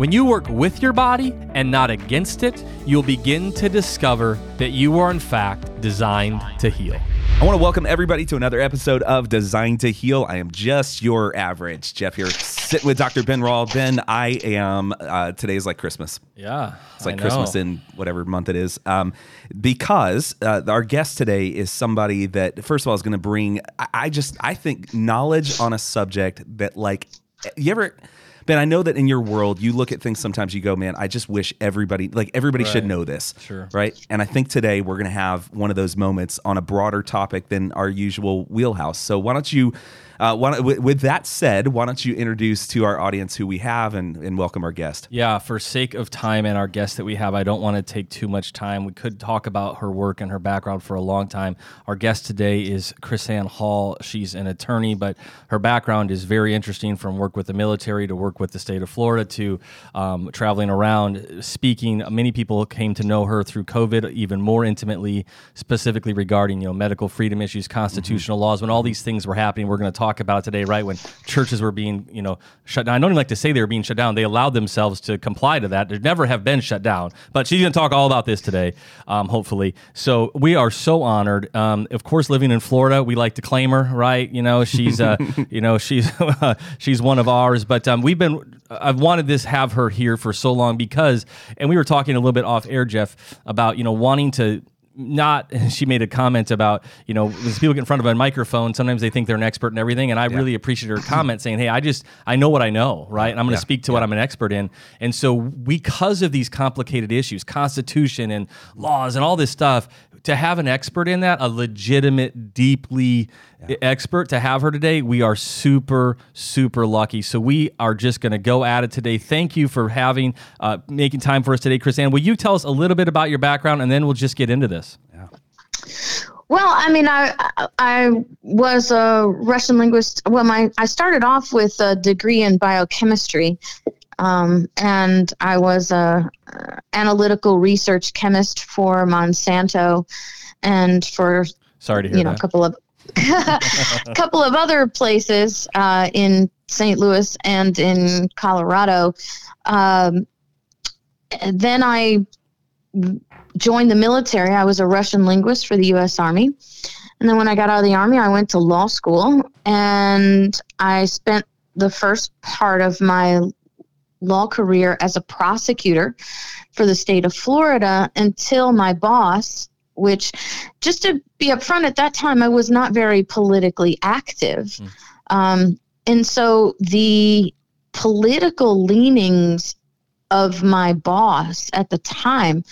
when you work with your body and not against it, you'll begin to discover that you are, in fact, designed to heal. I want to welcome everybody to another episode of Designed to Heal. I am just your average Jeff here, sitting with Dr. Ben Rall. Ben, I am. Uh, today is like Christmas. Yeah, it's like Christmas in whatever month it is. Um, because uh, our guest today is somebody that, first of all, is going to bring. I, I just I think knowledge on a subject that like you ever Ben, I know that in your world, you look at things sometimes you go, man, I just wish everybody, like everybody right. should know this. Sure. Right. And I think today we're going to have one of those moments on a broader topic than our usual wheelhouse. So why don't you uh, why, with, with, that said, why don't you introduce to our audience who we have and, and welcome our guest? Yeah, for sake of time and our guest that we have, I don't want to take too much time. We could talk about her work and her background for a long time. Our guest today is KrisAnne Hall. She's an attorney, but her background is very interesting from work with the military to work with the state of Florida to um, traveling around speaking. Many people came to know her through COVID even more intimately, specifically regarding you know medical freedom issues, constitutional mm-hmm. laws. When all these things were happening, we're going to talk talk about today, right? When churches were being, you know, shut down. I don't even like to say they were being shut down. They allowed themselves to comply to that. They never have been shut down. But she's going to talk all about this today, um, hopefully. So we are so honored. Um, of course, living in Florida, we like to claim her, right? You know, she's, uh, you know, she's she's one of ours. But um, we've been, I've wanted this have her here for so long because, and we were talking a little bit off air, Jeff, about you know wanting to not she made a comment about you know when people get in front of a microphone sometimes they think they're an expert in everything and i yeah. really appreciate her comment saying hey i just i know what i know right and i'm going to yeah. speak to yeah. what i'm an expert in and so because of these complicated issues constitution and laws and all this stuff to have an expert in that, a legitimate, deeply yeah. expert, to have her today, we are super, super lucky. So we are just going to go at it today. Thank you for having, uh, making time for us today, KrisAnne. Will you tell us a little bit about your background, and then we'll just get into this? Yeah. Well, I mean, I I was a Russian linguist. Well, my I started off with a degree in biochemistry, um, and I was a uh, analytical research chemist for Monsanto, and for sorry to hear you know that. a couple of a couple of other places uh, in St. Louis and in Colorado. Um, then I joined the military. I was a Russian linguist for the U.S. Army. And then when I got out of the Army, I went to law school and I spent the first part of my law career as a prosecutor for the state of Florida until my boss, which just to be upfront at that time, I was not very politically active. Mm. Um, and so the political leanings of my boss at the time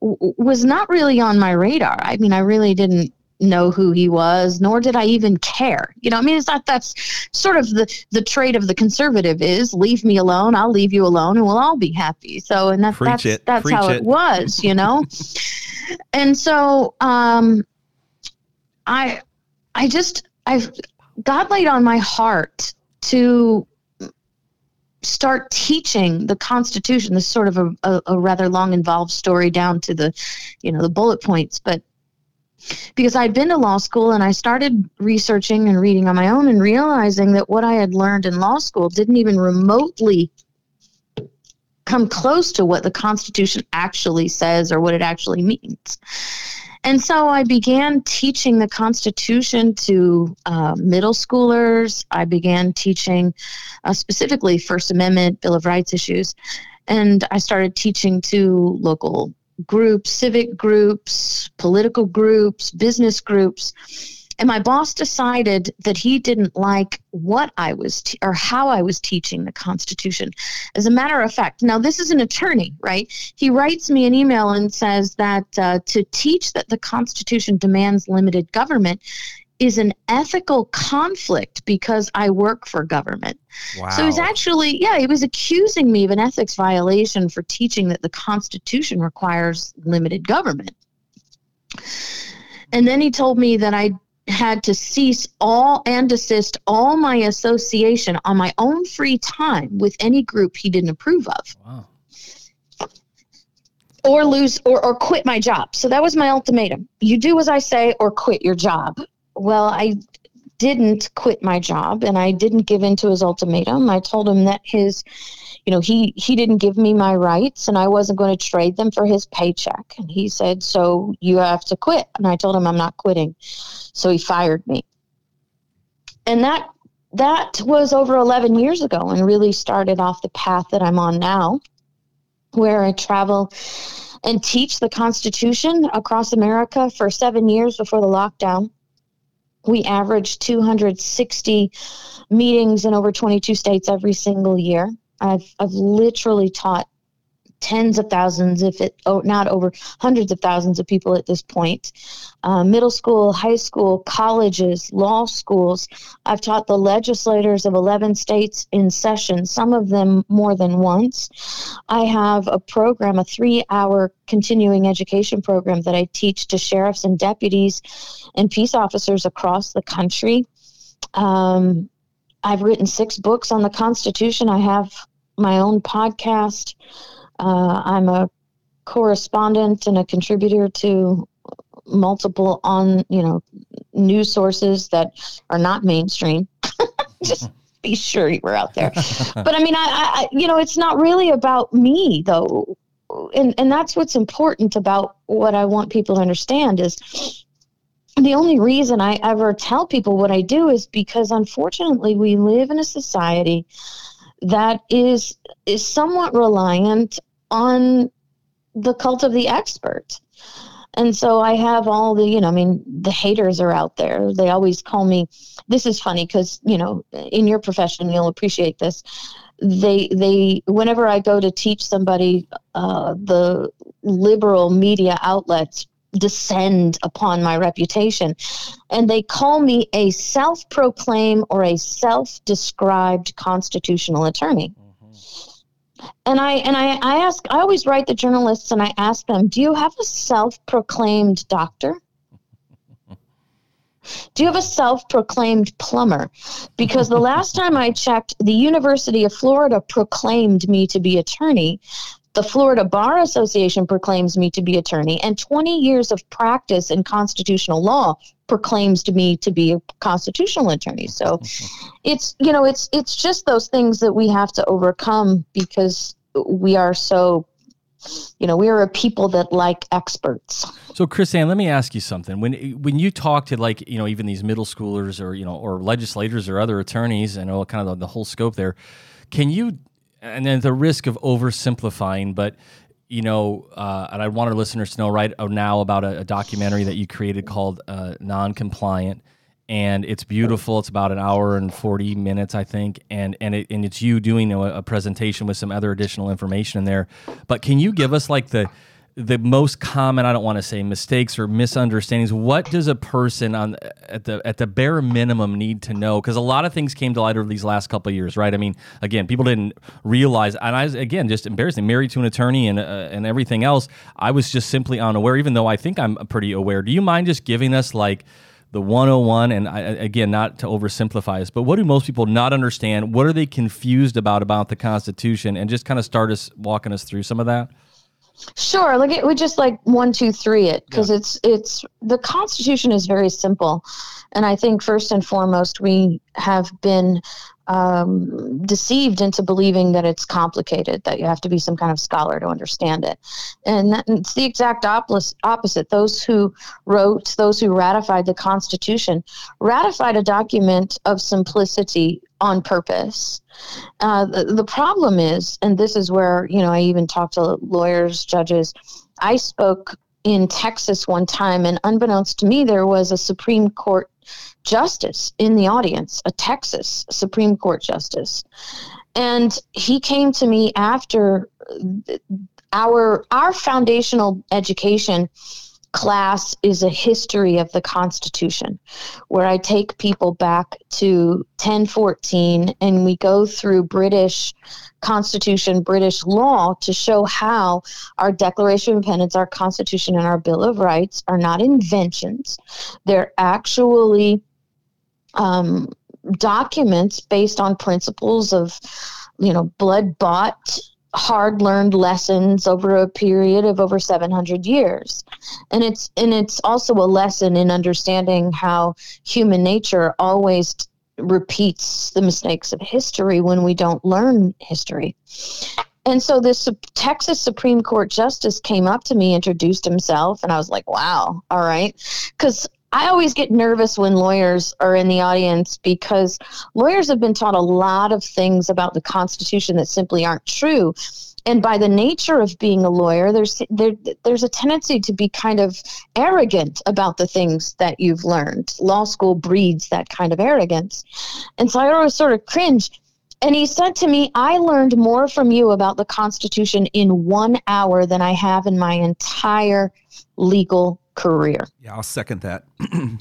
w- was not really on my radar. I mean, I really didn't know who he was, nor did I even care. You know, I mean, it's not that's sort of the the trait of the conservative is leave me alone, I'll leave you alone, and we'll all be happy. So, and that, that's it. that's Preach how it. it was, you know. and so, um, I I just I've God laid on my heart to start teaching the Constitution. This sort of a, a, a rather long, involved story down to the, you know, the bullet points, but because I'd been to law school and I started researching and reading on my own and realizing that what I had learned in law school didn't even remotely come close to what the Constitution actually says or what it actually means. And so I began teaching the Constitution to uh, middle schoolers. I began teaching uh, specifically First Amendment, Bill of Rights issues. And I started teaching to local groups, civic groups, political groups, business groups. And my boss decided that he didn't like what I was te- or how I was teaching the Constitution. As a matter of fact, now this is an attorney, right? He writes me an email and says that uh, to teach that the Constitution demands limited government is an ethical conflict because I work for government. Wow. So he's actually, yeah, he was accusing me of an ethics violation for teaching that the Constitution requires limited government. And then he told me that I had to cease all and desist all my association on my own free time with any group he didn't approve of. Wow. Or lose or, or quit my job. So that was my ultimatum. You do as I say or quit your job. Well, I didn't quit my job and I didn't give in to his ultimatum. I told him that his you know, he he didn't give me my rights and I wasn't going to trade them for his paycheck. And he said, "So you have to quit." And I told him I'm not quitting. So he fired me. And that that was over 11 years ago and really started off the path that I'm on now where I travel and teach the Constitution across America for 7 years before the lockdown we average 260 meetings in over 22 states every single year. I've, I've literally taught tens of thousands, if it oh, not over hundreds of thousands of people at this point. Uh, middle school, high school, colleges, law schools. I've taught the legislators of 11 states in session, some of them more than once. I have a program, a three hour continuing education program that I teach to sheriffs and deputies and peace officers across the country. Um, I've written six books on the Constitution. I have my own podcast. Uh, I'm a correspondent and a contributor to multiple on you know news sources that are not mainstream. Just be sure you were out there. but I mean, I, I you know, it's not really about me though, and and that's what's important about what I want people to understand is the only reason I ever tell people what I do is because unfortunately we live in a society that is is somewhat reliant on the cult of the expert. And so I have all the, you know, I mean, the haters are out there. They always call me. This is funny because, you know, in your profession, you'll appreciate this. They, they, whenever I go to teach somebody, uh, the liberal media outlets descend upon my reputation. And they call me a self proclaimed or a self described constitutional attorney. And I and I, I ask I always write the journalists and I ask them, do you have a self proclaimed doctor? Do you have a self proclaimed plumber? Because the last time I checked, the University of Florida proclaimed me to be attorney, the Florida Bar Association proclaims me to be attorney, and 20 years of practice in constitutional law proclaims to me to be a constitutional attorney. So it's you know it's it's just those things that we have to overcome because we are so you know we are a people that like experts. So KrisAnne, let me ask you something. When when you talk to like you know even these middle schoolers or you know or legislators or other attorneys and all kind of the, the whole scope there, can you and then the risk of oversimplifying, but you know, uh, and I want our listeners to know right now about a, a documentary that you created called uh, "Non-Compliant," and it's beautiful. It's about an hour and forty minutes, I think, and and it, and it's you doing a, a presentation with some other additional information in there. But can you give us like the the most common i don't want to say mistakes or misunderstandings what does a person on at the at the bare minimum need to know? Because a lot of things came to light over these last couple of years right? I mean again people didn't realize and i was again just embarrassing married to an attorney and uh, and everything else i was just simply unaware even though i think i'm pretty aware. Do you mind just giving us like the 101 and I, again not to oversimplify this but what do most people not understand? What are they confused about about the constitution? And just kind of start us walking us through some of that Sure, like it would just like one, two, three it because yeah. it's it's the Constitution is very simple, and I think first and foremost we have been um, deceived into believing that it's complicated, that you have to be some kind of scholar to understand it. And that, it's the exact opposite. Those who wrote, those who ratified the Constitution, ratified a document of simplicity on purpose. Uh, the, the problem is, and this is where, you know, I even talked to lawyers, judges. I spoke in Texas one time, and unbeknownst to me, there was a Supreme Court justice in the audience, a Texas Supreme Court justice. And he came to me after our our foundational education class is a history of the Constitution, where I take people back to 1014 and we go through British Constitution, British law to show how our Declaration of Independence, our Constitution, and our Bill of Rights are not inventions. They're actually um, documents based on principles of, you know, blood bought hard learned lessons over a period of over 700 years and it's and it's also a lesson in understanding how human nature always repeats the mistakes of history when we don't learn history and so this Texas Supreme Court justice came up to me, introduced himself, and I was like, wow, all right. Because I always get nervous when lawyers are in the audience because lawyers have been taught a lot of things about the Constitution that simply aren't true. And by the nature of being a lawyer, there's there, there's a tendency to be kind of arrogant about the things that you've learned. Law school breeds that kind of arrogance, and so I always sort of cringe. And he said to me, "I learned more from you about the Constitution in one hour than I have in my entire legal career. Yeah, I'll second that. and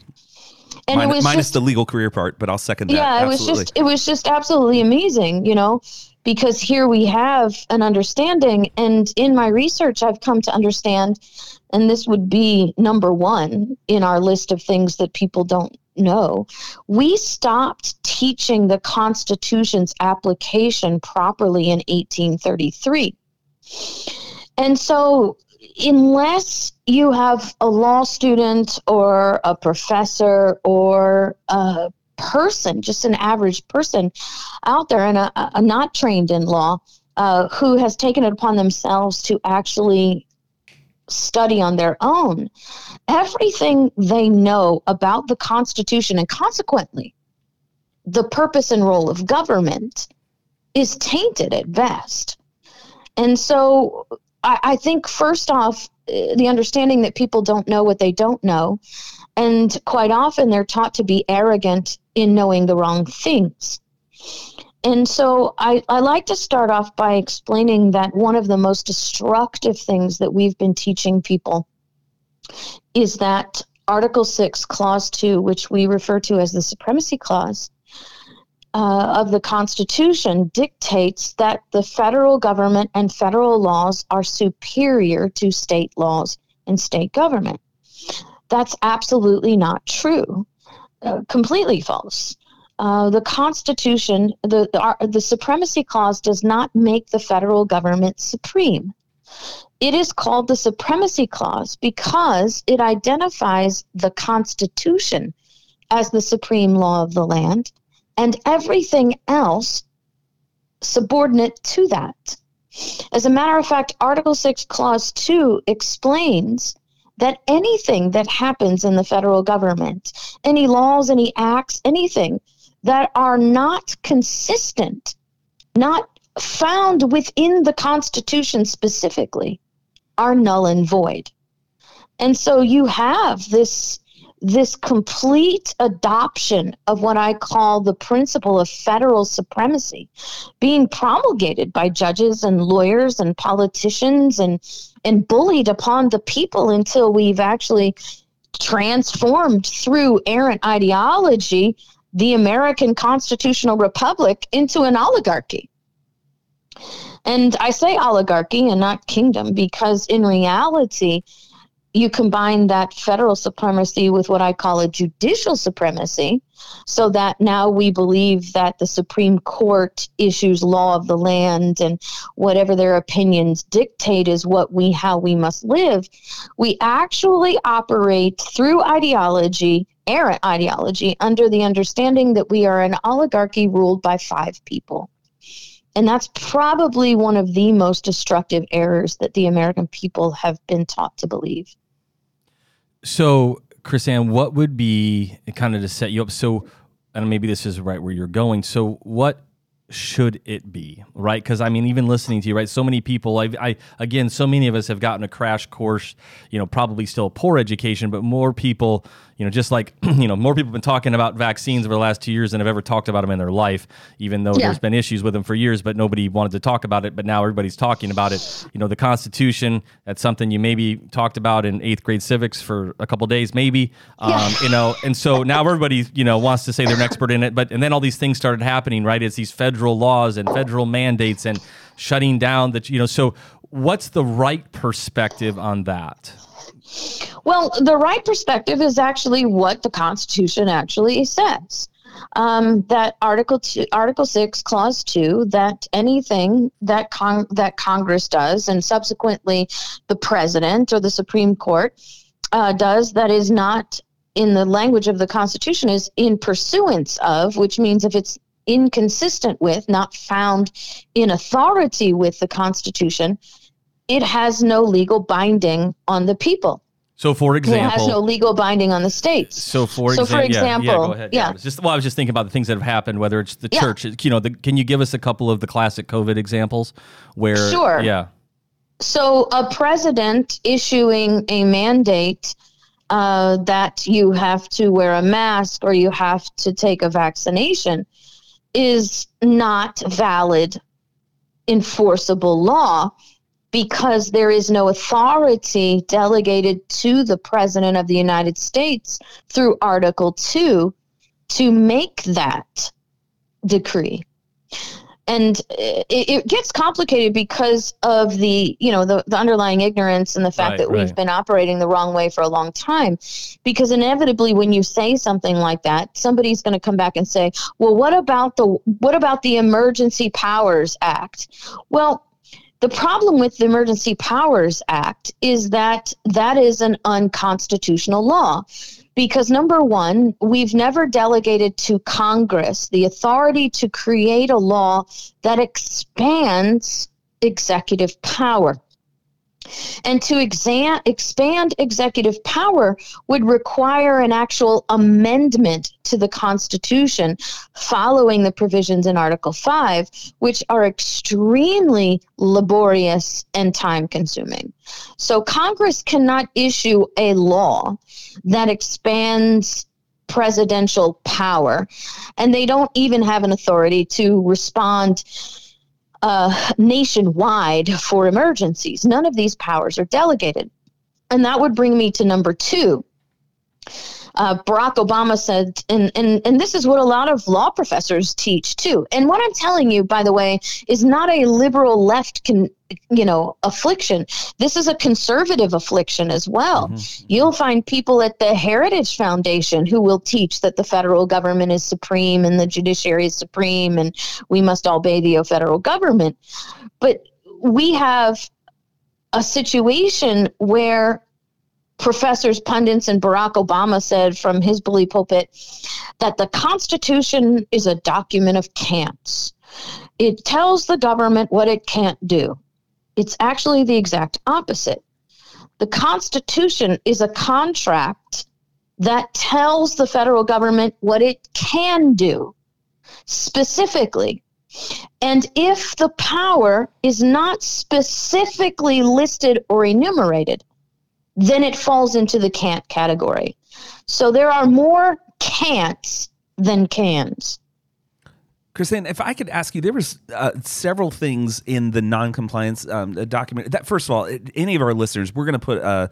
Min- it was minus just, the legal career part, but I'll second that. yeah, it Absolutely. was just it was just absolutely amazing, you know, because here we have an understanding and in my research I've come to understand and this would be number 1 in our list of things that people don't know. We stopped teaching the constitution's application properly in 1833. And so unless you have a law student or a professor or a person, just an average person out there and a, a not trained in law uh, who has taken it upon themselves to actually study on their own, everything they know about the Constitution and consequently the purpose and role of government is tainted at best. And so I, I think, first off, uh, the understanding that people don't know what they don't know. And quite often they're taught to be arrogant in knowing the wrong things. And so I, I like to start off by explaining that one of the most destructive things that we've been teaching people is that Article 6, Clause 2, which we refer to as the Supremacy Clause, uh, of the Constitution dictates that the federal government and federal laws are superior to state laws and state government. That's absolutely not true. Uh, completely false. Uh, the Constitution, the, the, our, the Supremacy Clause, does not make the federal government supreme. It is called the Supremacy Clause because it identifies the Constitution as the supreme law of the land and everything else subordinate to that. As a matter of fact, Article 6, Clause 2 explains that anything that happens in the federal government, any laws, any acts, anything that are not consistent, not found within the Constitution specifically, are null and void. And so you have this this complete adoption of what I call the principle of federal supremacy being promulgated by judges and lawyers and politicians and and bullied upon the people until we've actually transformed through errant ideology the American constitutional republic into an oligarchy. And I say oligarchy and not kingdom because in reality, you combine that federal supremacy with what I call a judicial supremacy, so that now we believe that the Supreme Court issues law of the land and whatever their opinions dictate is what we how we must live. We actually operate through ideology, errant ideology, under the understanding that we are an oligarchy ruled by five people. And that's probably one of the most destructive errors that the American people have been taught to believe. So, KrisAnne, what would be kind of to set you up? So, and maybe this is right where you're going. So, what should it be, right? Because I mean, even listening to you, right? So many people, I, I, again, so many of us have gotten a crash course, you know, probably still poor education, but more people, you know, just like you know, more people have been talking about vaccines over the last two years than have ever talked about them in their life, even though Yeah. there's been issues with them for years, but nobody wanted to talk about it. But now everybody's talking about it. You know, the Constitution. That's something you maybe talked about in eighth grade civics for a couple days, maybe. Um, Yeah. You know, and so now everybody you know wants to say they're an expert in it, but and then all these things started happening, right? It's these federal laws and federal mandates and shutting down that you know. So what's the right perspective on that? Well, the right perspective is actually what the Constitution actually says. Um, that Article two, Article six, Clause two, that anything that con- that Congress does, and subsequently the President or the Supreme Court uh, does, that is not in the language of the Constitution, is in pursuance of, which means if it's inconsistent with, not found in authority with the Constitution, it has no legal binding on the people. So, for example, It example, has no legal binding on the states. So for, So for yeah, yeah, example, go ahead. yeah. Was just well, I was just thinking about the things that have happened, whether it's the Yeah. church. You know, the, can you give us a couple of the classic COVID examples where? Sure. Yeah. So a president issuing a mandate uh, that you have to wear a mask or you have to take a vaccination is not valid, enforceable law because there is no authority delegated to the president of the United States through Article 2 to make that decree. and it, it gets complicated because of the you know the, the underlying ignorance and the fact Right, that we've been operating the wrong way for a long time. Because inevitably when you say something like that somebody's going to come back and say well what about the what about the emergency powers act? Well the problem with the Emergency Powers Act is that that is an unconstitutional law. Because number one, we've never delegated to Congress the authority to create a law that expands executive power. And to expand executive power would require an actual amendment to the Constitution following the provisions in Article 5, which are extremely laborious and time consuming. So Congress cannot issue a law that expands presidential power, and they don't even have an authority to respond uh, nationwide for emergencies. None of these powers are delegated. And that would bring me to number two. Uh, Barack Obama said, and, and, and this is what a lot of law professors teach too. And what I'm telling you, by the way, is not a liberal left, con, you know, affliction. This is a conservative affliction as well. Mm-hmm. You'll find people at the Heritage Foundation who will teach that the federal government is supreme and the judiciary is supreme and we must obey the federal government. But we have a situation where professors, pundits, and Barack Obama said from his bully pulpit that the Constitution is a document of can'ts. It tells the government what it can't do. It's actually the exact opposite. The Constitution is a contract that tells the federal government what it can do specifically. And if the power is not specifically listed or enumerated, then it falls into the can't category. So there are more can'ts than cans. Christine, if I could ask you, there was uh, several things in the non-compliance um, document. That first of all, any of our listeners, we're going to put a,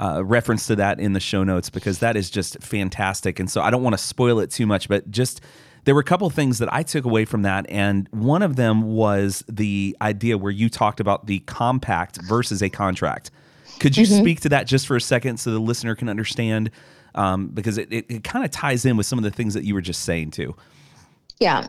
a reference to that in the show notes because that is just fantastic. And so I don't want to spoil it too much, but just there were a couple of things that I took away from that, and one of them was the idea where you talked about the compact versus a contract. Could you speak to that just for a second so the listener can understand? Um, because it, it, it kind of ties in with some of the things that you were just saying too. Yeah.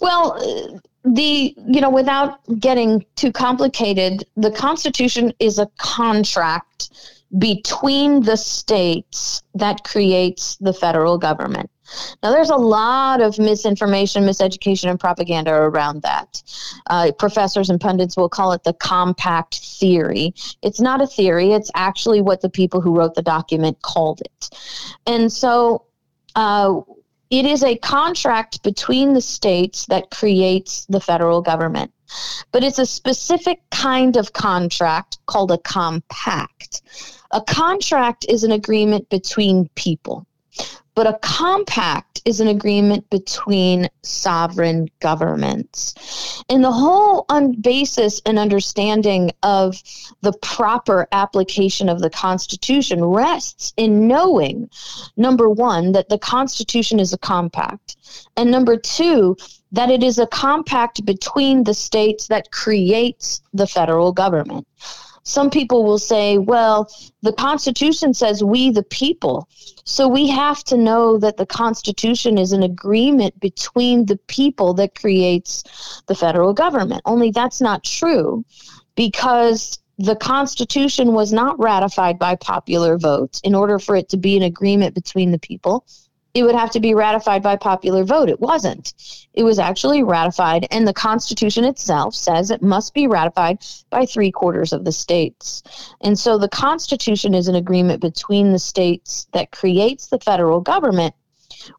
Well, the, you know, without getting too complicated, the Constitution is a contract between the states that creates the federal government. Now, there's a lot of misinformation, miseducation, and propaganda around that. Uh, professors and pundits will call it the compact theory. It's not a theory, it's actually what the people who wrote the document called it. And so, uh, it is a contract between the states that creates the federal government. But it's a specific kind of contract called a compact. A contract is an agreement between people. But a compact is an agreement between sovereign governments. And the whole un- basis and understanding of the proper application of the Constitution rests in knowing, number one, that the Constitution is a compact, and number two, that it is a compact between the states that creates the federal government some people will say, well, the Constitution says we the people. So we have to know that the Constitution is an agreement between the people that creates the federal government. Only that's not true because the Constitution was not ratified by popular votes in order for it to be an agreement between the people it would have to be ratified by popular vote. It wasn't. It was actually ratified, and the Constitution itself says it must be ratified by three quarters of the states. And so the Constitution is an agreement between the states that creates the federal government,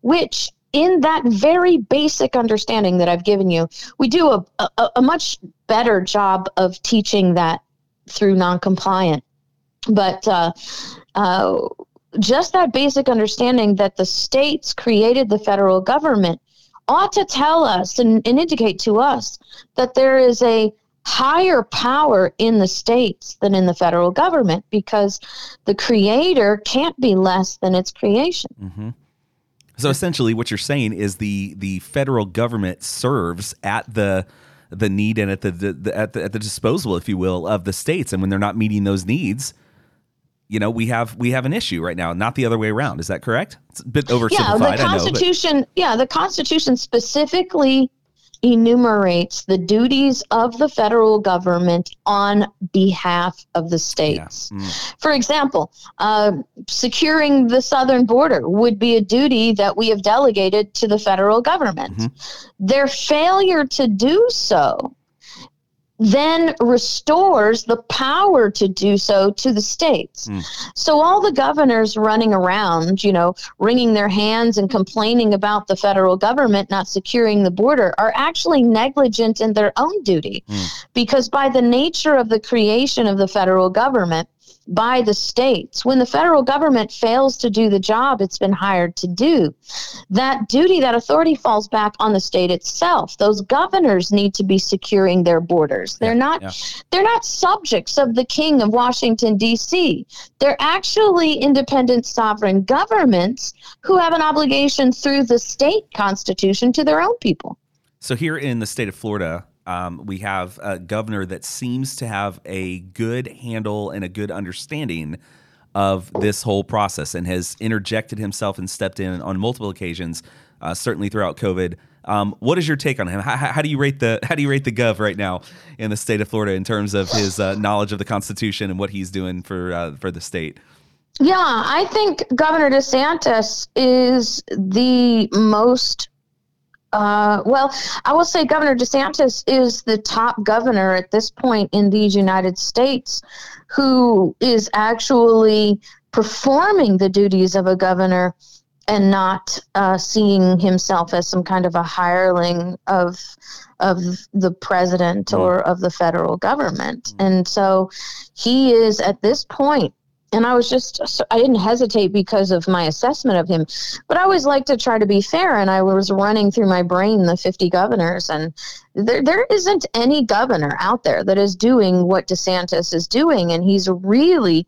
which in that very basic understanding that I've given you, we do a, a, a much better job of teaching that through non-compliant. But uh, uh, just that basic understanding that the states created the federal government ought to tell us and, and, indicate to us that there is a higher power in the states than in the federal government because the creator can't be less than its creation. Mm-hmm. So essentially, what you're saying is the the federal government serves at the the need and at the, the, the at the at the disposal, if you will, of the states, and when they're not meeting those needs, you know we have we have an issue right now not the other way around is that correct it's a bit oversimplified yeah the constitution know, yeah the constitution specifically enumerates the duties of the federal government on behalf of the states. Yeah. Mm. For example, uh, securing the southern border would be a duty that we have delegated to the federal government. Mm-hmm. Their failure to do so then restores the power to do so to the states. Mm. So all the governors running around, you know, wringing their hands and complaining about the federal government not securing the border are actually negligent in their own duty. Mm. Because by the nature of the creation of the federal government, by the states. When the federal government fails to do the job it's been hired to do, that duty, that authority falls back on the state itself. Those governors need to be securing their borders. They're yeah, not yeah. they're not subjects of the king of Washington DC. They're actually independent sovereign governments who have an obligation through the state constitution to their own people. So here in the state of Florida, um, we have a governor that seems to have a good handle and a good understanding of this whole process and has interjected himself and stepped in on multiple occasions, uh, certainly throughout COVID. Um, what is your take on him? How, how, do you rate the How do you rate the gov right now in the state of Florida in terms of his uh, knowledge of the Constitution and what he's doing for uh, for the state? Yeah, I think Governor DeSantis is the most uh, well, I will say Governor DeSantis is the top governor at this point in these United States who is actually performing the duties of a governor and not uh, seeing himself as some kind of a hireling of of the president mm. or of the federal government. Mm. And so he is at this point and I was just I didn't hesitate because of my assessment of him, but I always like to try to be fair. And I was running through my brain the 50 governors, and there there isn't any governor out there that is doing what DeSantis is doing, and he's really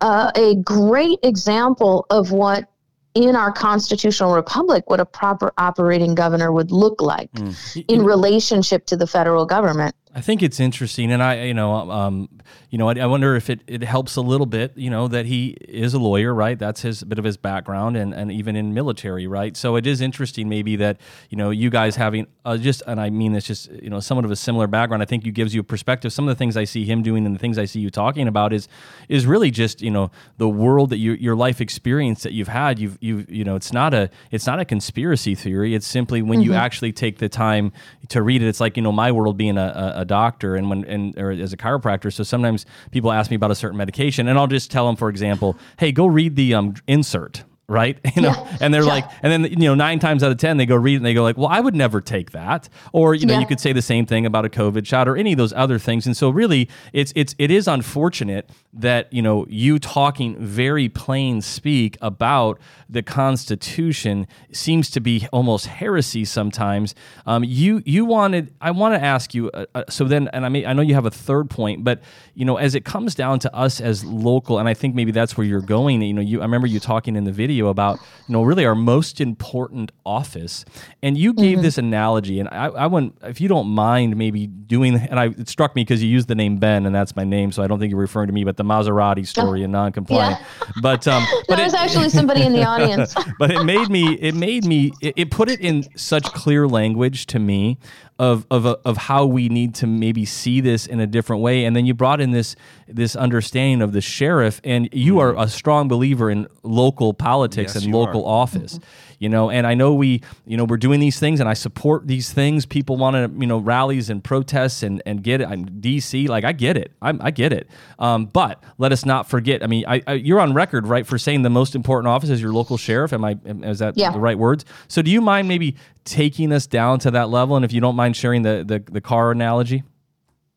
uh, a great example of what in our constitutional republic what a proper operating governor would look like mm. in relationship to the federal government. I think it's interesting, and I, you know, um, you know, I, I, wonder if it, it helps a little bit, you know, that he is a lawyer, right? That's his bit of his background, and, and even in military, right? So it is interesting, maybe that you know, you guys having uh, just, and I mean this, just you know, somewhat of a similar background. I think you gives you a perspective. Some of the things I see him doing, and the things I see you talking about, is is really just you know the world that you your life experience that you've had. You've you you know, it's not a it's not a conspiracy theory. It's simply when mm-hmm. you actually take the time to read it. It's like you know, my world being a, a doctor and when and or as a chiropractor. So sometimes people ask me about a certain medication, and I'll just tell them, for example, hey, go read the um, insert right? You know, Yeah. and they're Yeah. like, and then you know, nine times out of ten, they go read it and they go like, well, I would never take that, or you know, Yeah. you could say the same thing about a COVID shot or any of those other things. And so, really, it's it's it is unfortunate that you know you talking very plain speak about the Constitution seems to be almost heresy sometimes. Um, you you wanted I want to ask you uh, uh, so then, and I mean I know you have a third point, but you know as it comes down to us as local, and I think maybe that's where you're going. You know, you I remember you talking in the video about you know really our most important office, and you gave this analogy, and I, I want if you don't mind maybe doing, and I it struck me because you used the name Ben, and that's my name, so I don't think you're referring to me, but the Maserati story and non-compliant. But um, but was actually somebody in the audience. but it made me it made me it, it put it in such clear language to me of of of how we need to maybe see this in a different way. And then you brought in this this understanding of the sheriff and you hmm. are a strong believer in local politics Yes, and local office mm-hmm. You know and i know we you know we're doing these things and i support these things. People want to you know rallies and protests and and get it. I'm dc like i get it. I'm, i get it. Um, but let us not forget i mean I, I, you're on record right for saying the most important office is your local sheriff. Am i am, is that Yeah. the right words? So do you mind maybe taking us down to that level? And if you don't mind sharing the the, the car analogy?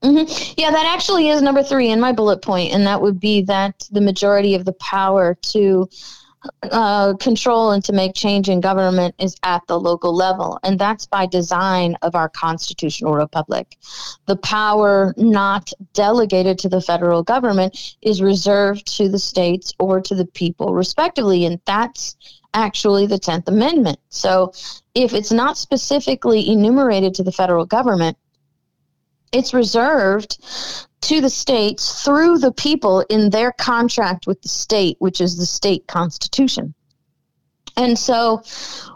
Yeah, that actually is number three in my bullet point, and that would be that the majority of the power to uh, control and to make change in government is at the local level, and that's by design of our constitutional republic. The power not delegated to the federal government is reserved to the states or to the people, respectively, and that's actually the 10th Amendment. So if it's not specifically enumerated to the federal government, it's reserved to the states through the people in their contract with the state, which is the state constitution. And so,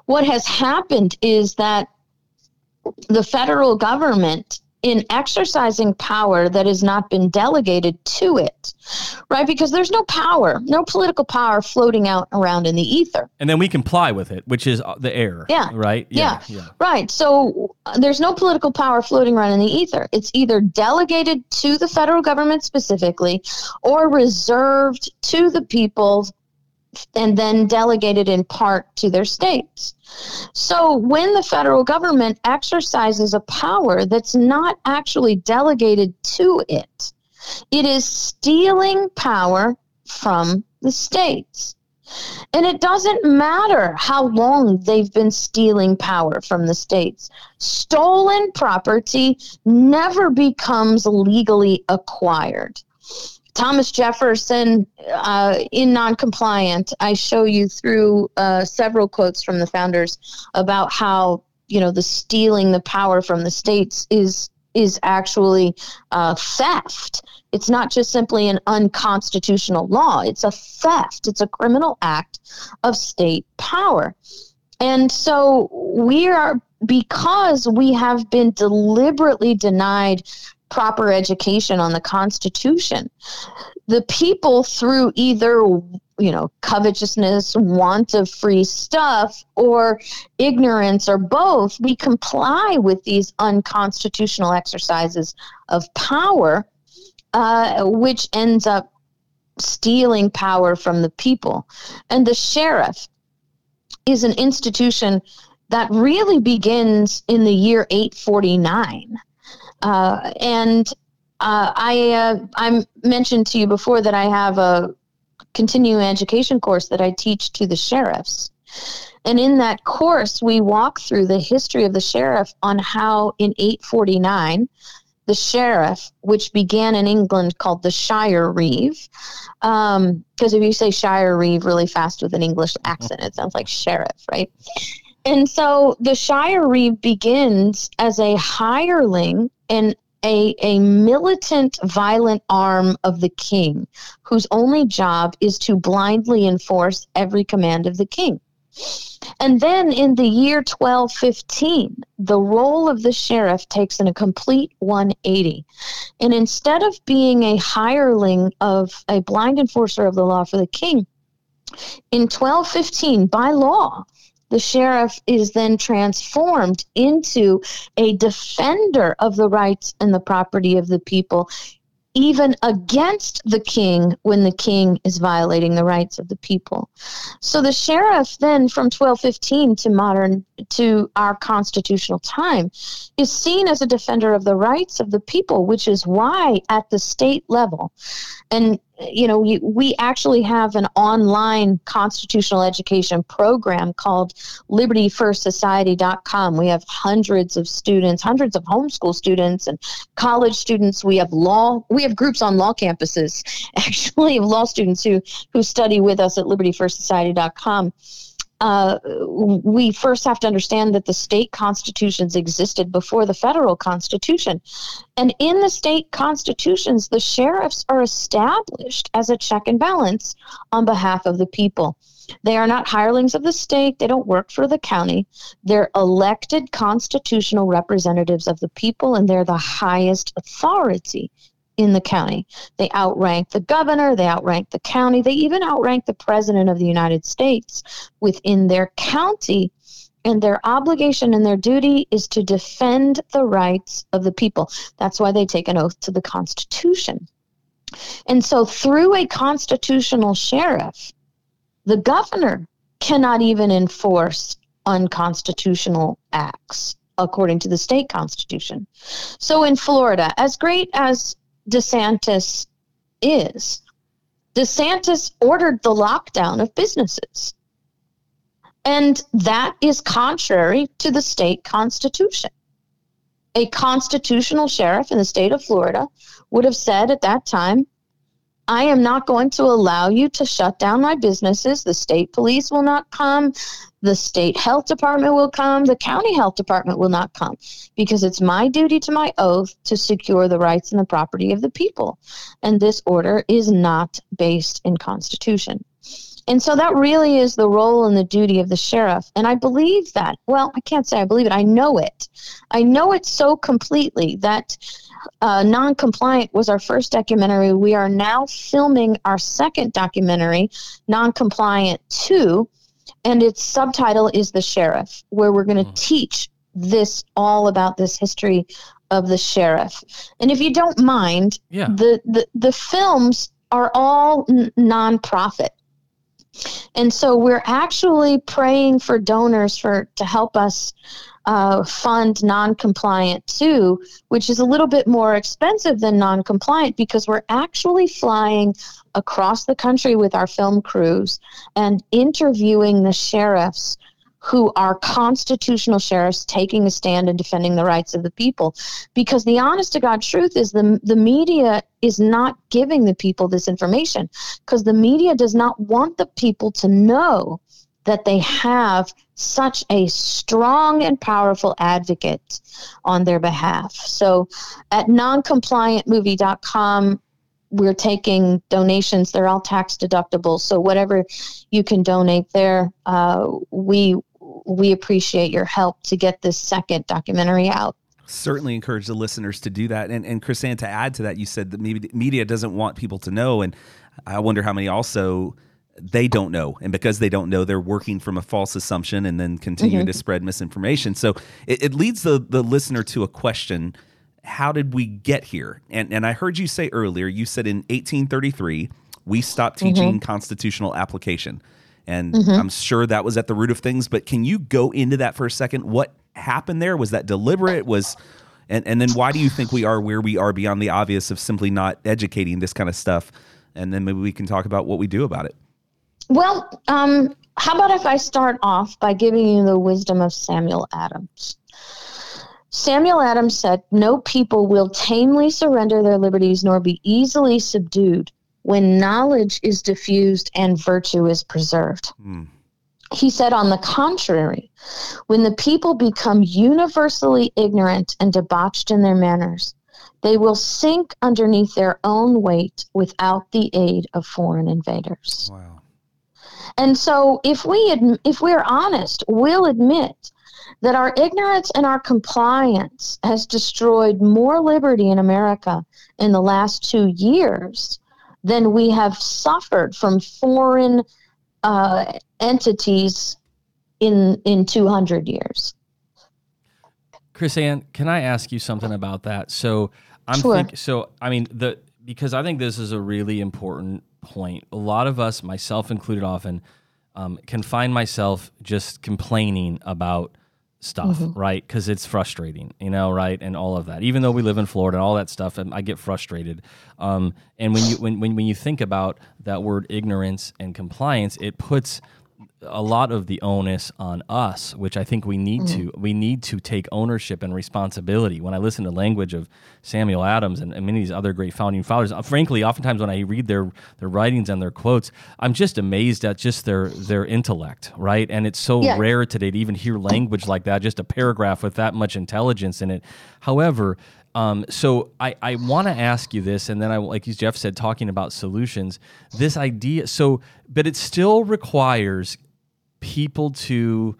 what has happened is that the federal government, in exercising power that has not been delegated to it, right? Because there's no power, no political power floating out around in the ether. and then we comply with it which is uh, the air Yeah. right Yeah. Right. So uh, there's no political power floating around in the ether. It's either delegated to the federal government specifically or reserved to the people and then delegated in part to their states. So when the federal government exercises a power that's not actually delegated to it, it is stealing power from the states. And it doesn't matter how long they've been stealing power from the states. Stolen property never becomes legally acquired. Thomas Jefferson uh, in Noncompliant, I show you through uh, several quotes from the founders about how you know the stealing the power from the states is is actually uh, theft. It's not just simply an unconstitutional law. It's a theft. It's a criminal act of state power. And so we are, because we have been deliberately denied proper education on the Constitution, the people through either you know covetousness want of free stuff or ignorance or both we comply with these unconstitutional exercises of power uh, which ends up stealing power from the people. And the sheriff is an institution that really begins in the year 849 uh, and uh, I uh, I mentioned to you before that I have a continuing education course that I teach to the sheriffs. And in that course, we walk through the history of the sheriff on how in 849, the sheriff, which began in England called the Shire Reeve, because if you say Shire Reeve really fast with an English accent, it sounds like sheriff, right? And so the Shire Reeve begins as a hireling and a, a militant, violent arm of the king, whose only job is to blindly enforce every command of the king. And then in the year 1215, the role of the sheriff takes in a complete 180. And instead of being a hireling of a blind enforcer of the law for the king, in 1215, by law, the sheriff is then transformed into a defender of the rights and the property of the people even against the king when the king is violating the rights of the people. So the sheriff then from 1215 to modern to our constitutional time is seen as a defender of the rights of the people, which is why at the state level and you know, we, we actually have an online constitutional education program called libertyfirstsociety.com. We have hundreds of students, hundreds of homeschool students and college students. We have law, we have groups on law campuses, actually, of law students who, who study with us at libertyfirstsociety.com uh, we first have to understand that the state constitutions existed before the federal constitution. And in the state constitutions, the sheriffs are established as a check and balance on behalf of the people. They are not hirelings of the state. They don't work for the county. They're elected constitutional representatives of the people, and they're the highest authority in the county. They outrank the governor, they outrank the county, they even outrank the president of the United States within their county. And their obligation and their duty is to defend the rights of the people. That's why they take an oath to the Constitution. And so, through a constitutional sheriff, the governor cannot even enforce unconstitutional acts according to the state constitution. So in Florida, as great as DeSantis is. DeSantis ordered the lockdown of businesses. And that is contrary to the state constitution. A constitutional sheriff in the state of Florida would have said at that time, I am not going to allow you to shut down my businesses. The state police will not come. The state health department will come. The county health department will not come because it's my duty to my oath to secure the rights and the property of the people. And this order is not based in constitution. And so that really is the role and the duty of the sheriff. And I believe that, well, I can't say I believe it, I know it. I know it so completely that uh, Non Compliant was our first documentary. We are now filming our second documentary, Non Compliant 2, and its subtitle is The Sheriff, where we're going to mm. teach this all about this history of the sheriff. And if you don't mind, yeah. the, the, the films are all n- nonprofit. And so we're actually praying for donors for to help us uh, fund non-compliant 2, which is a little bit more expensive than non-compliant because we're actually flying across the country with our film crews and interviewing the sheriffs who are constitutional sheriffs taking a stand and defending the rights of the people. Because the honest to God truth is the, the media is not giving the people this information because the media does not want the people to know that they have such a strong and powerful advocate on their behalf. So at noncompliantmovie.com, we're taking donations. They're all tax deductible. So whatever you can donate there, uh, we we appreciate your help to get this second documentary out certainly encourage the listeners to do that. And, and Chris, to add to that, you said that maybe media doesn't want people to know. And I wonder how many also they don't know. And because they don't know, they're working from a false assumption and then continuing mm-hmm. to spread misinformation. So it, it leads the, the listener to a question How did we get here? And, and I heard you say earlier, you said in 1833, we stopped mm-hmm. teaching mm-hmm. constitutional application. And mm-hmm. I'm sure that was at the root of things. But can you go into that for a second? What happened there? Was that deliberate? Was and, and then why do you think we are where we are beyond the obvious of simply not educating this kind of stuff? And then maybe we can talk about what we do about it. Well, um, how about if I start off by giving you the wisdom of Samuel Adams? Samuel Adams said, No people will tamely surrender their liberties nor be easily subdued when knowledge is diffused and virtue is preserved. Mm. He said, on the contrary, when the people become universally ignorant and debauched in their manners, they will sink underneath their own weight without the aid of foreign invaders. Wow. And so if we if we're honest, we'll admit that our ignorance and our compliance has destroyed more liberty in America in the last 2 years than we have suffered from foreign uh, entities in in 200 years. KrisAnne, can I ask you something about that? So I'm sure. thinking. So I mean, the because I think this is a really important point. A lot of us, myself included, often um, can find myself just complaining about stuff, Mm-hmm. right? Because it's frustrating, you know, right, and all of that. Even though we live in Florida and all that stuff, and I get frustrated. Um, and when you when, when when you think about that word ignorance and compliance, it puts a lot of the onus on us, which I think we need to we need to take ownership and responsibility. When I listen to language of Samuel Adams and, and many of these other great founding fathers, uh, frankly, oftentimes when I read their their writings and their quotes, I'm just amazed at just their their intellect, right? And it's so Yeah. rare today to even hear language like that, just a paragraph with that much intelligence in it. However, um, so I, I want to ask you this, and then I, like Jeff said, talking about solutions, this idea. So, but it still requires people to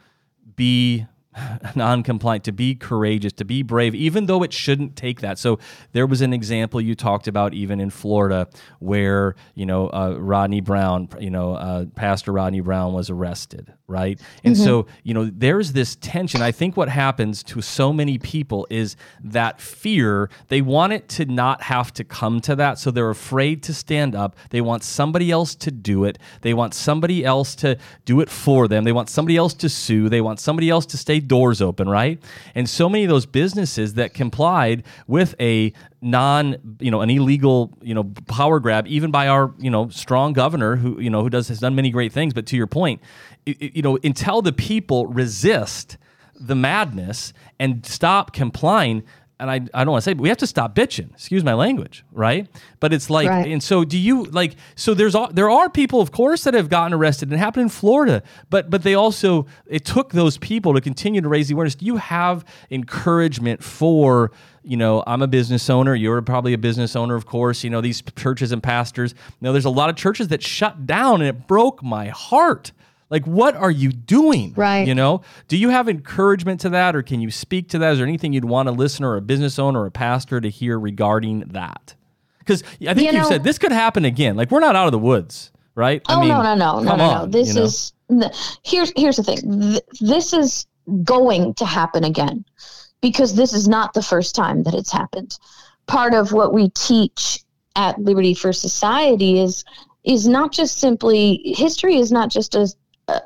be non-compliant to be courageous to be brave even though it shouldn't take that so there was an example you talked about even in florida where you know uh, rodney brown you know uh, pastor rodney brown was arrested right? And mm-hmm. so you know there's this tension. I think what happens to so many people is that fear they want it to not have to come to that so they're afraid to stand up. They want somebody else to do it. They want somebody else to do it for them. They want somebody else to sue. They want somebody else to stay doors open right? And so many of those businesses that complied with a non you know an illegal you know power grab even by our you know strong governor who you know who does has done many great things. But to your point you know until the people resist the madness and stop complying and I, I don't want to say, but we have to stop bitching. Excuse my language, right? But it's like, Right. and so do you like? So there's all, there are people, of course, that have gotten arrested and it happened in Florida, but but they also it took those people to continue to raise the awareness. Do you have encouragement for? You know, I'm a business owner. You're probably a business owner, of course. You know, these churches and pastors. You know, there's a lot of churches that shut down, and it broke my heart. Like, what are you doing? Right. You know, do you have encouragement to that, or can you speak to that? Is there anything you'd want a listener, or a business owner, or a pastor to hear regarding that? Because I think You you know- said this could happen again. Like, we're not out of the woods, right? Oh no no no no no no! on, This you know? is here's here's the thing. Th- this is going to happen again because this is not the first time that it's happened. Part of what we teach at Liberty First Society is is not just simply history is not just a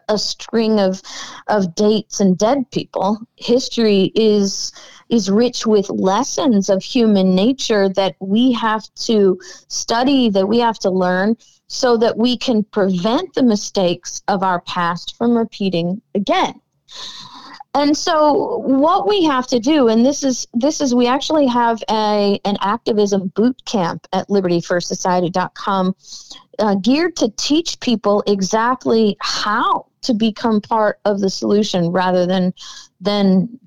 a- string of of dates and dead people. History is is rich with lessons of human nature that we have to study, that we have to learn, so that we can prevent the mistakes of our past from repeating again. And so what we have to do and this is this is we actually have a an activism boot camp at libertyfirstsociety.com uh, geared to teach people exactly how to become part of the solution rather than than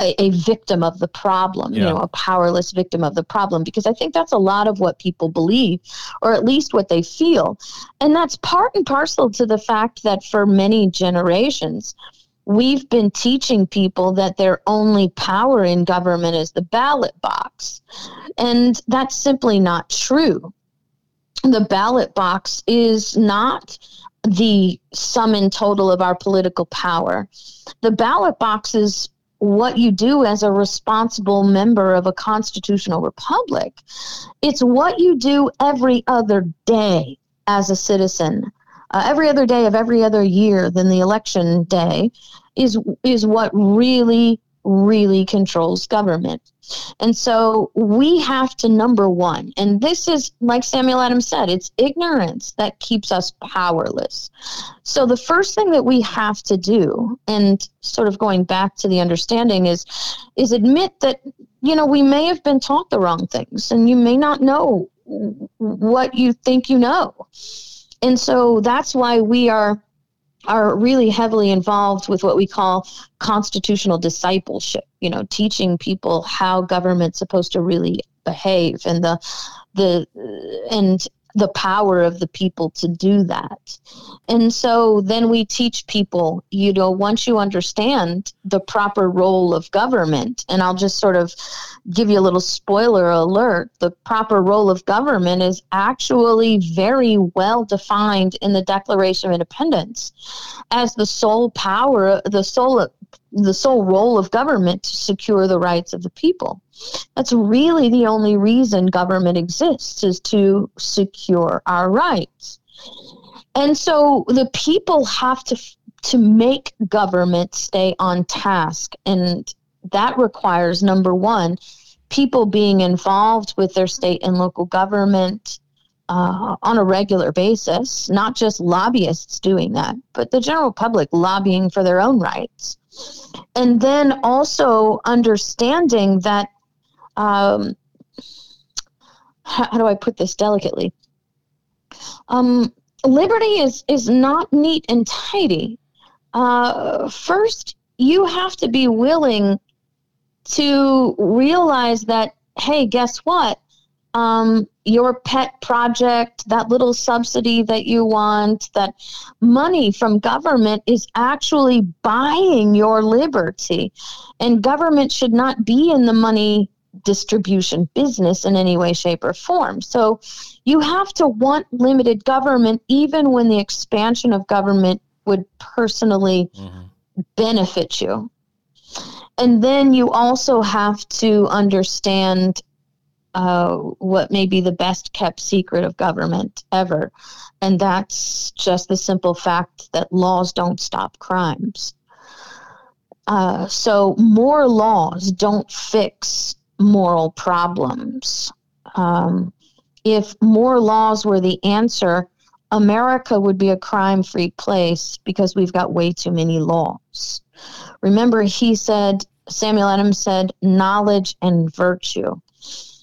a, a victim of the problem, you know, a powerless victim of the problem, because I think that's a lot of what people believe, or at least what they feel. And that's part and parcel to the fact that for many generations, we've been teaching people that their only power in government is the ballot box. And that's simply not true. The ballot box is not the sum and total of our political power. The ballot box is what you do as a responsible member of a constitutional republic. It's what you do every other day as a citizen. Uh, every other day of every other year than the election day is is what really really controls government. And so we have to number one, and this is like Samuel Adams said, it's ignorance that keeps us powerless. So the first thing that we have to do, and sort of going back to the understanding, is is admit that you know we may have been taught the wrong things, and you may not know what you think you know. And so that's why we are are really heavily involved with what we call constitutional discipleship you know teaching people how government's supposed to really behave and the the and the power of the people to do that and so then we teach people you know once you understand the proper role of government and i'll just sort of give you a little spoiler alert the proper role of government is actually very well defined in the declaration of independence as the sole power the sole the sole role of government to secure the rights of the people. That's really the only reason government exists is to secure our rights. And so the people have to to make government stay on task and that requires number 1 people being involved with their state and local government uh, on a regular basis, not just lobbyists doing that, but the general public lobbying for their own rights. And then also understanding that, um, how, how, do I put this delicately? Um, liberty is, is not neat and tidy. Uh, first, you have to be willing to realize that, hey, guess what? Um, your pet project, that little subsidy that you want, that money from government is actually buying your liberty. And government should not be in the money distribution business in any way, shape, or form. So you have to want limited government, even when the expansion of government would personally mm-hmm. benefit you. And then you also have to understand uh, what may be the best kept secret of government ever. And that's just the simple fact that laws don't stop crimes. Uh, so, more laws don't fix moral problems. Um, if more laws were the answer, America would be a crime free place because we've got way too many laws. Remember, he said, Samuel Adams said, knowledge and virtue.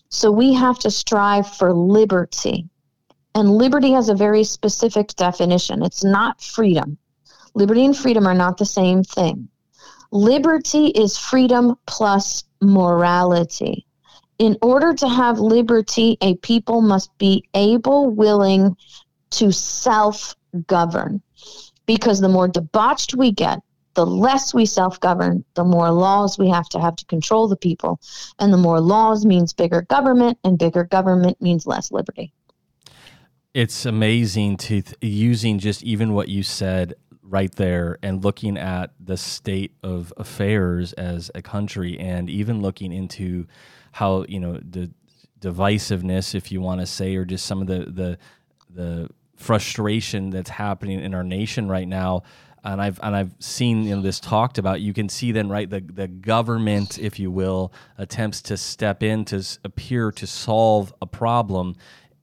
So we have to strive for liberty. And liberty has a very specific definition it's not freedom. Liberty and freedom are not the same thing. Liberty is freedom plus morality. In order to have liberty, a people must be able, willing to self govern. Because the more debauched we get, the less we self govern, the more laws we have to have to control the people. And the more laws means bigger government, and bigger government means less liberty. It's amazing to th- using just even what you said right there and looking at the state of affairs as a country and even looking into how, you know, the divisiveness, if you want to say, or just some of the, the, the frustration that's happening in our nation right now and I've and I've seen you know, this talked about. You can see then right the the government, if you will, attempts to step in to appear to solve a problem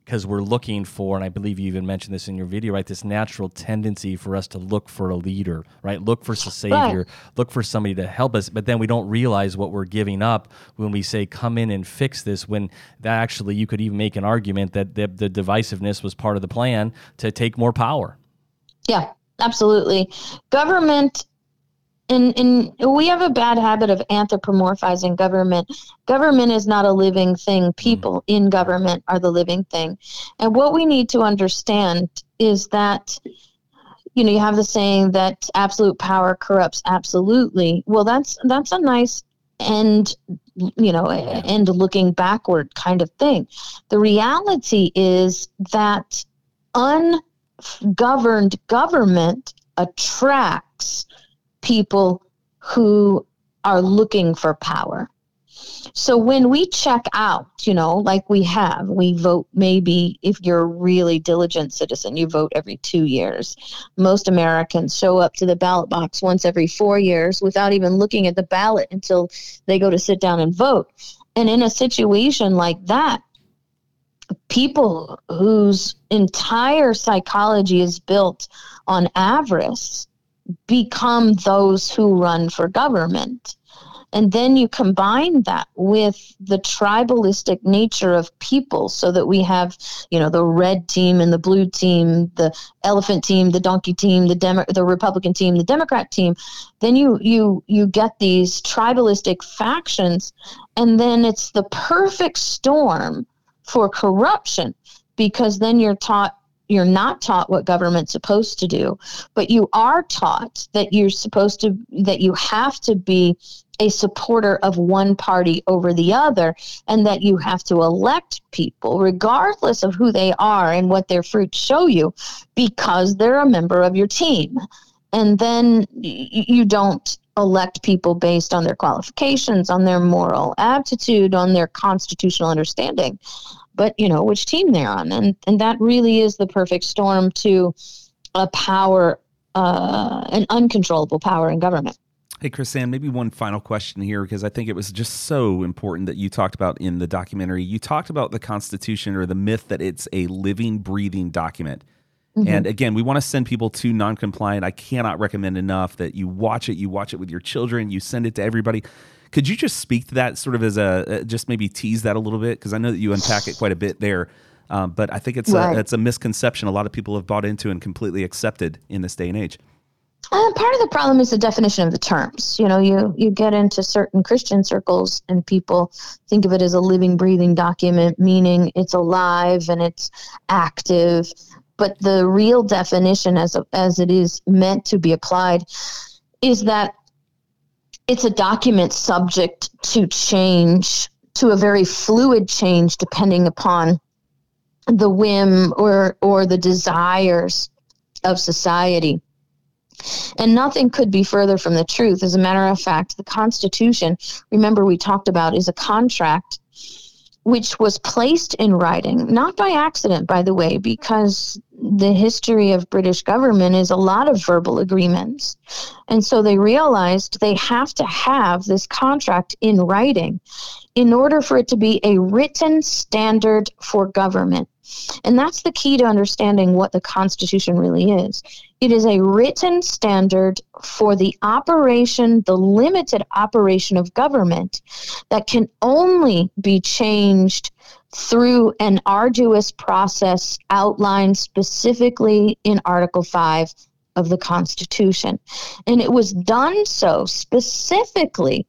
because we're looking for, and I believe you even mentioned this in your video, right? This natural tendency for us to look for a leader, right? Look for a savior, right. look for somebody to help us, but then we don't realize what we're giving up when we say, "Come in and fix this." When that actually, you could even make an argument that the, the divisiveness was part of the plan to take more power. Yeah, absolutely. Government and, and we have a bad habit of anthropomorphizing government. Government is not a living thing. People mm. in government are the living thing. And what we need to understand is that, you know, you have the saying that absolute power corrupts absolutely. Well, that's that's a nice and you know and looking backward kind of thing. The reality is that ungoverned government attracts people who are looking for power. So when we check out, you know, like we have, we vote maybe if you're a really diligent citizen, you vote every two years. Most Americans show up to the ballot box once every four years without even looking at the ballot until they go to sit down and vote. And in a situation like that, people whose entire psychology is built on avarice become those who run for government. And then you combine that with the tribalistic nature of people so that we have, you know, the red team and the blue team, the elephant team, the donkey team, the Demo- the Republican team, the Democrat team. Then you you you get these tribalistic factions and then it's the perfect storm for corruption because then you're taught you're not taught what government's supposed to do but you are taught that you're supposed to that you have to be a supporter of one party over the other and that you have to elect people regardless of who they are and what their fruits show you because they're a member of your team. And then you don't elect people based on their qualifications, on their moral aptitude, on their constitutional understanding, but you know which team they're on, and and that really is the perfect storm to a power, uh, an uncontrollable power in government. Hey, KrisAnne, maybe one final question here because I think it was just so important that you talked about in the documentary. You talked about the Constitution or the myth that it's a living, breathing document. Mm-hmm. And again, we want to send people to non-compliant. I cannot recommend enough that you watch it. You watch it with your children. You send it to everybody. Could you just speak to that, sort of as a just maybe tease that a little bit because I know that you unpack it quite a bit there. Um, but I think it's right. a it's a misconception a lot of people have bought into and completely accepted in this day and age. Uh, part of the problem is the definition of the terms. You know, you you get into certain Christian circles, and people think of it as a living, breathing document, meaning it's alive and it's active. But the real definition, as as it is meant to be applied, is that it's a document subject to change, to a very fluid change, depending upon the whim or or the desires of society and nothing could be further from the truth. As a matter of fact, the Constitution, remember we talked about, is a contract which was placed in writing, not by accident, by the way, because the history of British government is a lot of verbal agreements. And so they realized they have to have this contract in writing in order for it to be a written standard for government. And that's the key to understanding what the Constitution really is. It is a written standard for the operation, the limited operation of government that can only be changed through an arduous process outlined specifically in Article 5 of the Constitution. And it was done so specifically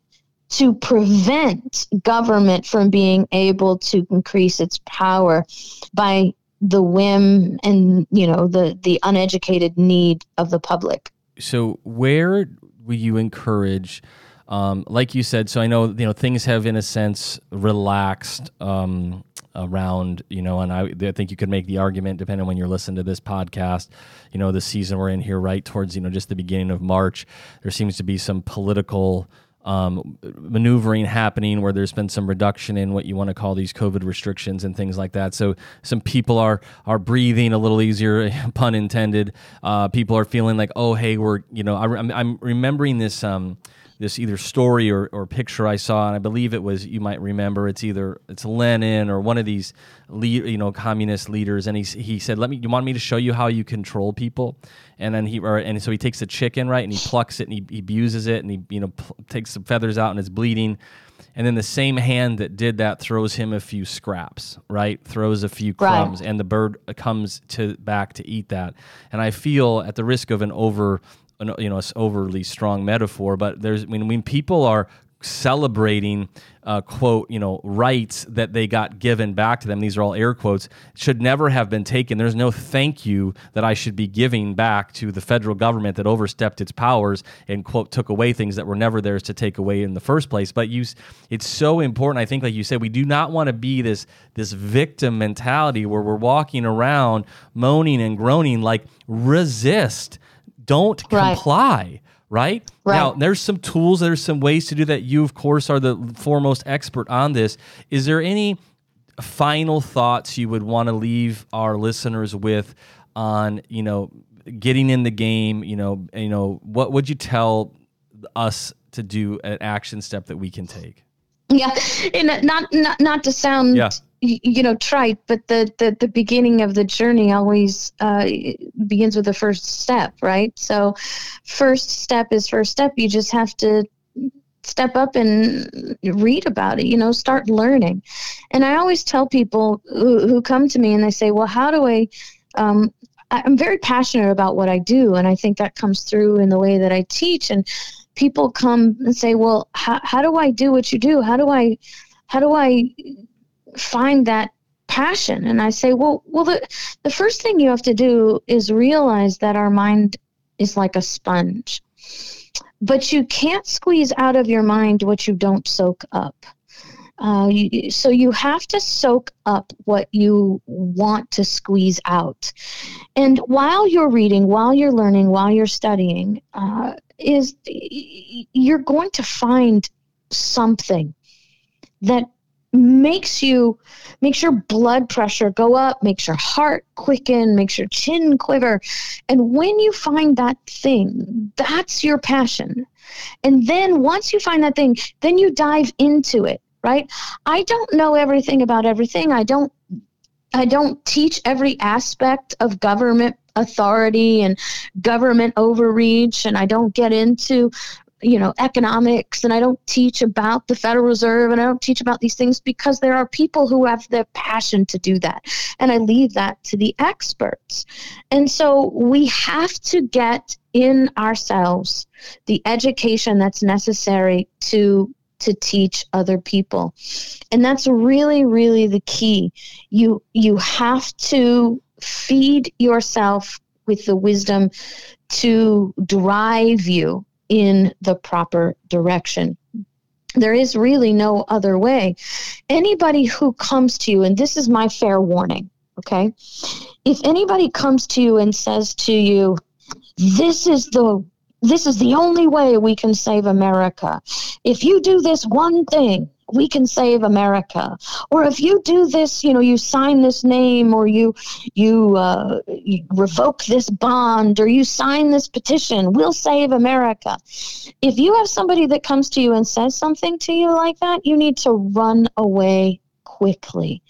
to prevent government from being able to increase its power by the whim and you know the the uneducated need of the public. So where will you encourage um, like you said so i know you know things have in a sense relaxed um, around you know and I, I think you could make the argument depending on when you're listening to this podcast you know the season we're in here right towards you know just the beginning of march there seems to be some political um, maneuvering happening where there's been some reduction in what you want to call these COVID restrictions and things like that. So some people are are breathing a little easier, pun intended. Uh, people are feeling like, oh, hey, we're you know, I, am remembering this. Um, this either story or, or picture I saw, and I believe it was you might remember. It's either it's Lenin or one of these, lead, you know, communist leaders, and he he said, "Let me. You want me to show you how you control people?" And then he or, and so he takes a chicken right and he plucks it and he, he abuses it and he you know pl- takes some feathers out and it's bleeding. And then the same hand that did that throws him a few scraps, right? Throws a few crumbs, right. and the bird comes to back to eat that. And I feel, at the risk of an over an, you know, overly strong metaphor, but there's when when people are celebrating uh, quote you know rights that they got given back to them. These are all air quotes. Should never have been taken. There's no thank you that i should be giving back to the federal government that overstepped its powers and quote took away things that were never theirs to take away in the first place. But you it's so important i think like you said we do not want to be this this victim mentality where we're walking around moaning and groaning like resist. Don't right. comply. Right? right? Now, there's some tools, there's some ways to do that. You, of course, are the foremost expert on this. Is there any final thoughts you would want to leave our listeners with on, you know, getting in the game? You know, you know, what would you tell us to do an action step that we can take? Yeah, and not not not to sound yeah you know trite but the, the the beginning of the journey always uh, begins with the first step right? So first step is first step. You just have to step up and read about it you know start learning. And i always tell people who, who come to me and they say well how do i um, i'm very passionate about what i do and i think that comes through in the way that i teach. And people come and say well how, how do i do what you do? How do i how do i find that passion. And i say well well the, the first thing you have to do is realize that our mind is like a sponge. But you can't squeeze out of your mind what you don't soak up. Uh, you, so you have to soak up what you want to squeeze out. And while you're reading while you're learning while you're studying uh, is you're going to find something that makes you makes your blood pressure go up makes your heart quicken makes your chin quiver. And when you find that thing that's your passion. And then once you find that thing then you dive into it right? I don't know everything about everything. I don't i don't teach every aspect of government authority and government overreach and i don't get into you know economics and i don't teach about the federal reserve and i don't teach about these things because there are people who have the passion to do that and i leave that to the experts. And so we have to get in ourselves the education that's necessary to to teach other people. And that's really really the key. You you have to feed yourself with the wisdom to drive you in the proper direction. There is really no other way. Anybody who comes to you, and this is my fair warning, okay? If anybody comes to you and says to you, this is the this is the only way we can save America. If you do this one thing, we can save America. Or if you do this, you know, you sign this name, or you you, uh, you revoke this bond, or you sign this petition, we'll save America. If you have somebody that comes to you and says something to you like that, you need to run away quickly.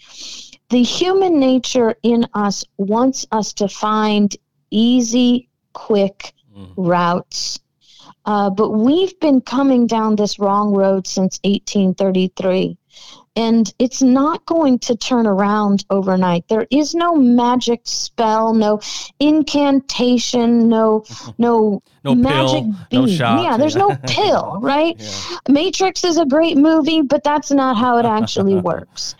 The human nature in us wants us to find easy, quick mm. routes uh, but we've been coming down this wrong road since 1833. And it's not going to turn around overnight. There is no magic spell, no incantation, no no, no magic pill, beam. No shot, yeah, there's no pill, right? Yeah. Matrix is a great movie, but that's not how it actually works.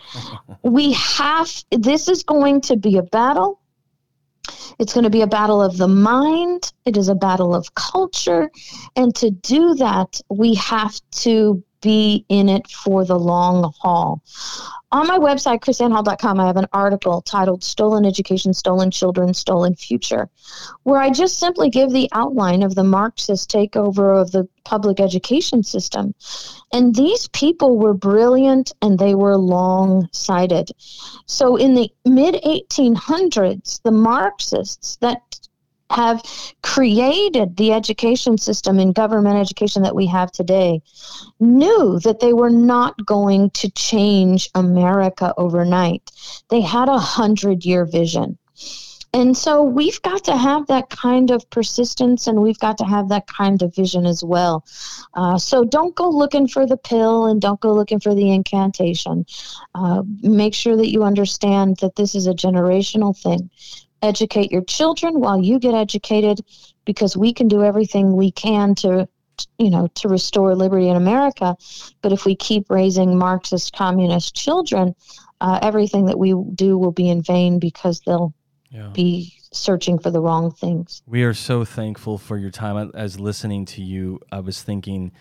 We have this is going to be a battle it's going to be a battle of the mind. It is a battle of culture. And to do that, we have to be in it for the long haul. On my website, krisannehall.com, I have an article titled Stolen Education, Stolen Children, Stolen Future, where I just simply give the outline of the Marxist takeover of the public education system. And these people were brilliant and they were long sighted. So in the mid 1800s, the Marxists that have created the education system and government education that we have today knew that they were not going to change America overnight. They had a hundred year vision. And so we've got to have that kind of persistence and we've got to have that kind of vision as well. Uh, so don't go looking for the pill and don't go looking for the incantation. Uh, make sure that you understand that this is a generational thing educate your children while you get educated because we can do everything we can to you know to restore liberty in america. But if we keep raising marxist communist children uh, everything that we do will be in vain because they'll yeah. be searching for the wrong things. We are so thankful for your time. As listening to you i was thinking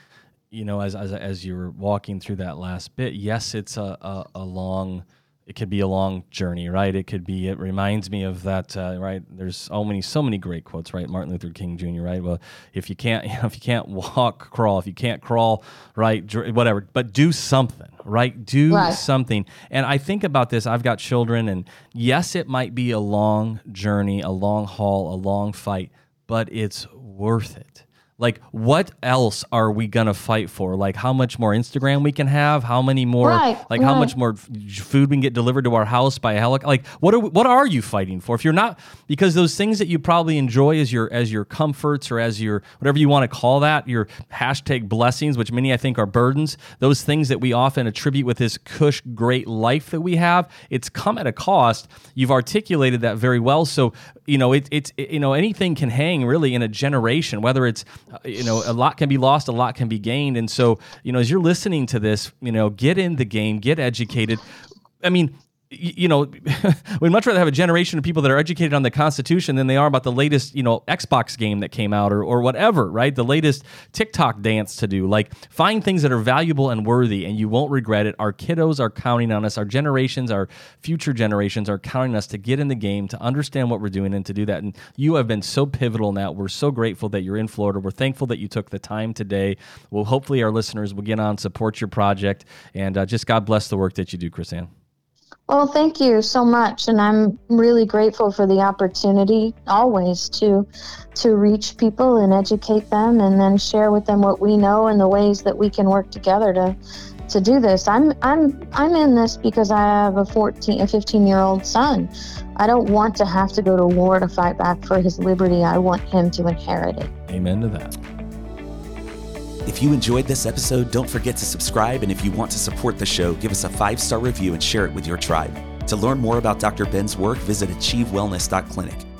you know as as, as you were walking through that last bit yes it's a, a, a long it could be a long journey, right? It could be. It reminds me of that, uh, right? There's so many, so many great quotes, right? Martin Luther King Jr. Right? Well, if you can't, you know, if you can't walk, crawl. If you can't crawl, right? Whatever. But do something, right? Do right. something. And I think about this. I've got children, and yes, it might be a long journey, a long haul, a long fight, but it's worth it like what else are we gonna fight for? Like how much more instagram we can have? How many more right, like right. how much more food we can get delivered to our house by a helicopter like what are what are you fighting for? If you're not because those things that you probably enjoy as your as your comforts or as your whatever you want to call that your hashtag blessings which many i think are burdens those things that we often attribute with this cush great life that we have it's come at a cost. You've articulated that very well. So you know it, it's it, you know anything can hang really in a generation whether it's uh, you know a lot can be lost a lot can be gained. And so you know as you're listening to this you know get in the game get educated. I mean you know, we'd much rather have a generation of people that are educated on the Constitution than they are about the latest, you know, Xbox game that came out or, or whatever, right? The latest TikTok dance to do. Like, find things that are valuable and worthy, and you won't regret it. Our kiddos are counting on us. Our generations, our future generations are counting on us to get in the game, to understand what we're doing, and to do that. And you have been so pivotal in that. We're so grateful that you're in Florida. We're thankful that you took the time today. Well, hopefully, our listeners will get on, support your project, and uh, just God bless the work that you do, KrisAnne. Well, thank you so much, and I'm really grateful for the opportunity always to to reach people and educate them, and then share with them what we know and the ways that we can work together to to do this. I'm I'm I'm in this because I have a 14 a 15 year old son. I don't want to have to go to war to fight back for his liberty. I want him to inherit it. Amen to that. If you enjoyed this episode, don't forget to subscribe. And if you want to support the show, give us a five star review and share it with your tribe. To learn more about Dr. Ben's work, visit achievewellness.clinic.